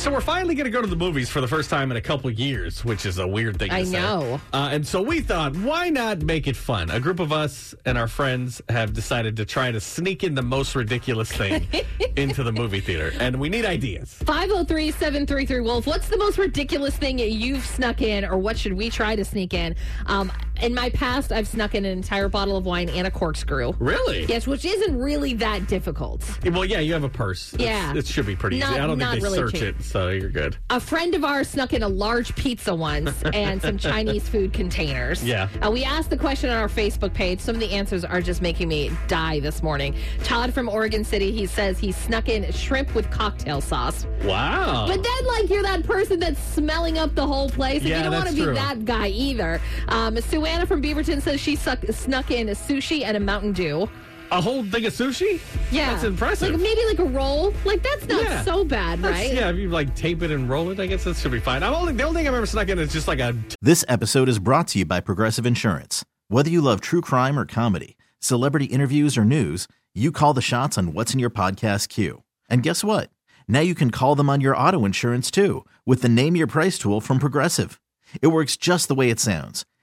So we're finally going to go to the movies for the first time in a couple years, which is a weird thing to I say. know. Uh, and so we thought, why not make it fun? A group of us and our friends have decided to try to sneak in the most ridiculous thing into the movie theater. And we need ideas. 503 733 Wolf. What's the most ridiculous thing you've snuck in, or what should we try to sneak in? Um, in my past, I've snuck in an entire bottle of wine and a corkscrew. Really? Yes, which isn't really that difficult. Well, yeah, you have a purse. It's- Yeah. It should be pretty Not- easy. I don't think they really search cheap. it, so you're good. A friend of ours snuck in a large pizza once and some Chinese food containers. Yeah. Uh, we asked the question on our Facebook page. Some of the answers are just making me die this morning. Todd from Oregon City, he says he snuck in shrimp with cocktail sauce. Wow. But then, like, you're that person that's smelling up the whole place, and Yeah, you don't want to be that guy either. Um, Suanna from Beaverton says she suck, snuck in a sushi and a Mountain Dew. a whole thing of sushi? Yeah, That's impressive. Like maybe like a roll. Like that's not Yeah. so bad, That's- right? Yeah, if you like tape it and roll it, I guess that should be fine. I'm only, the only thing I've ever snuck in is just like a This episode is brought to you by Progressive Insurance. Whether you love true crime or comedy, celebrity interviews or news, you call the shots on what's in your podcast queue. And guess what? Now you can call them on your auto insurance too with the Name Your Price tool from Progressive. It works just the way it sounds.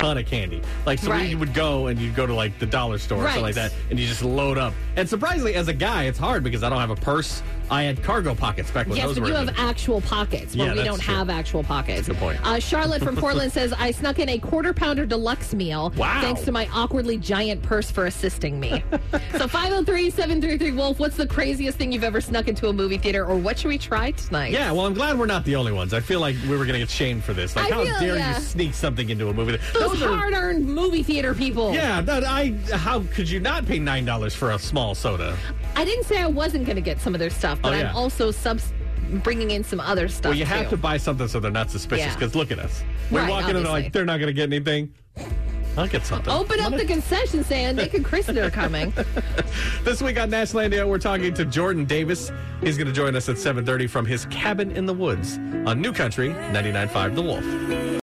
Ton of candy. Like, so Right. we would go and you'd go to like the dollar store or something like that, and you just load up. And surprisingly, as a guy, it's hard because I don't have a purse. I had cargo pockets back when Yes, those but were. you have actual pockets. Where Yeah, we don't true. have actual pockets. That's Good point. Uh, Charlotte from Portland says I snuck in a quarter pounder deluxe meal. Wow. Thanks to my awkwardly giant purse for assisting me. so 503-733 Wolf, what's the craziest thing you've ever snuck into a movie theater, or what should we try tonight? Yeah, well, I'm glad we're not the only ones. I feel like we were going to get shamed for this. Like, I how feel- dare yeah. you sneak something into a movie? Those, are- hard-earned movie theater people. Yeah, that I. How could you not pay nine dollars for a small soda? I didn't say I wasn't going to get some of their stuff, but Oh, yeah. I'm also subs- bringing in some other stuff. Well, you have too. to buy something so they're not suspicious. Yeah. Because look at us. We Right, walk in and they're obviously. like, they're not going to get anything. I'll get something. Open up the concession stand. Nick and Kristen are coming. This week on Nashlandia, we're talking to Jordan Davis. He's going to join us at 7.30 from his cabin in the woods on New Country 99.5 The Wolf.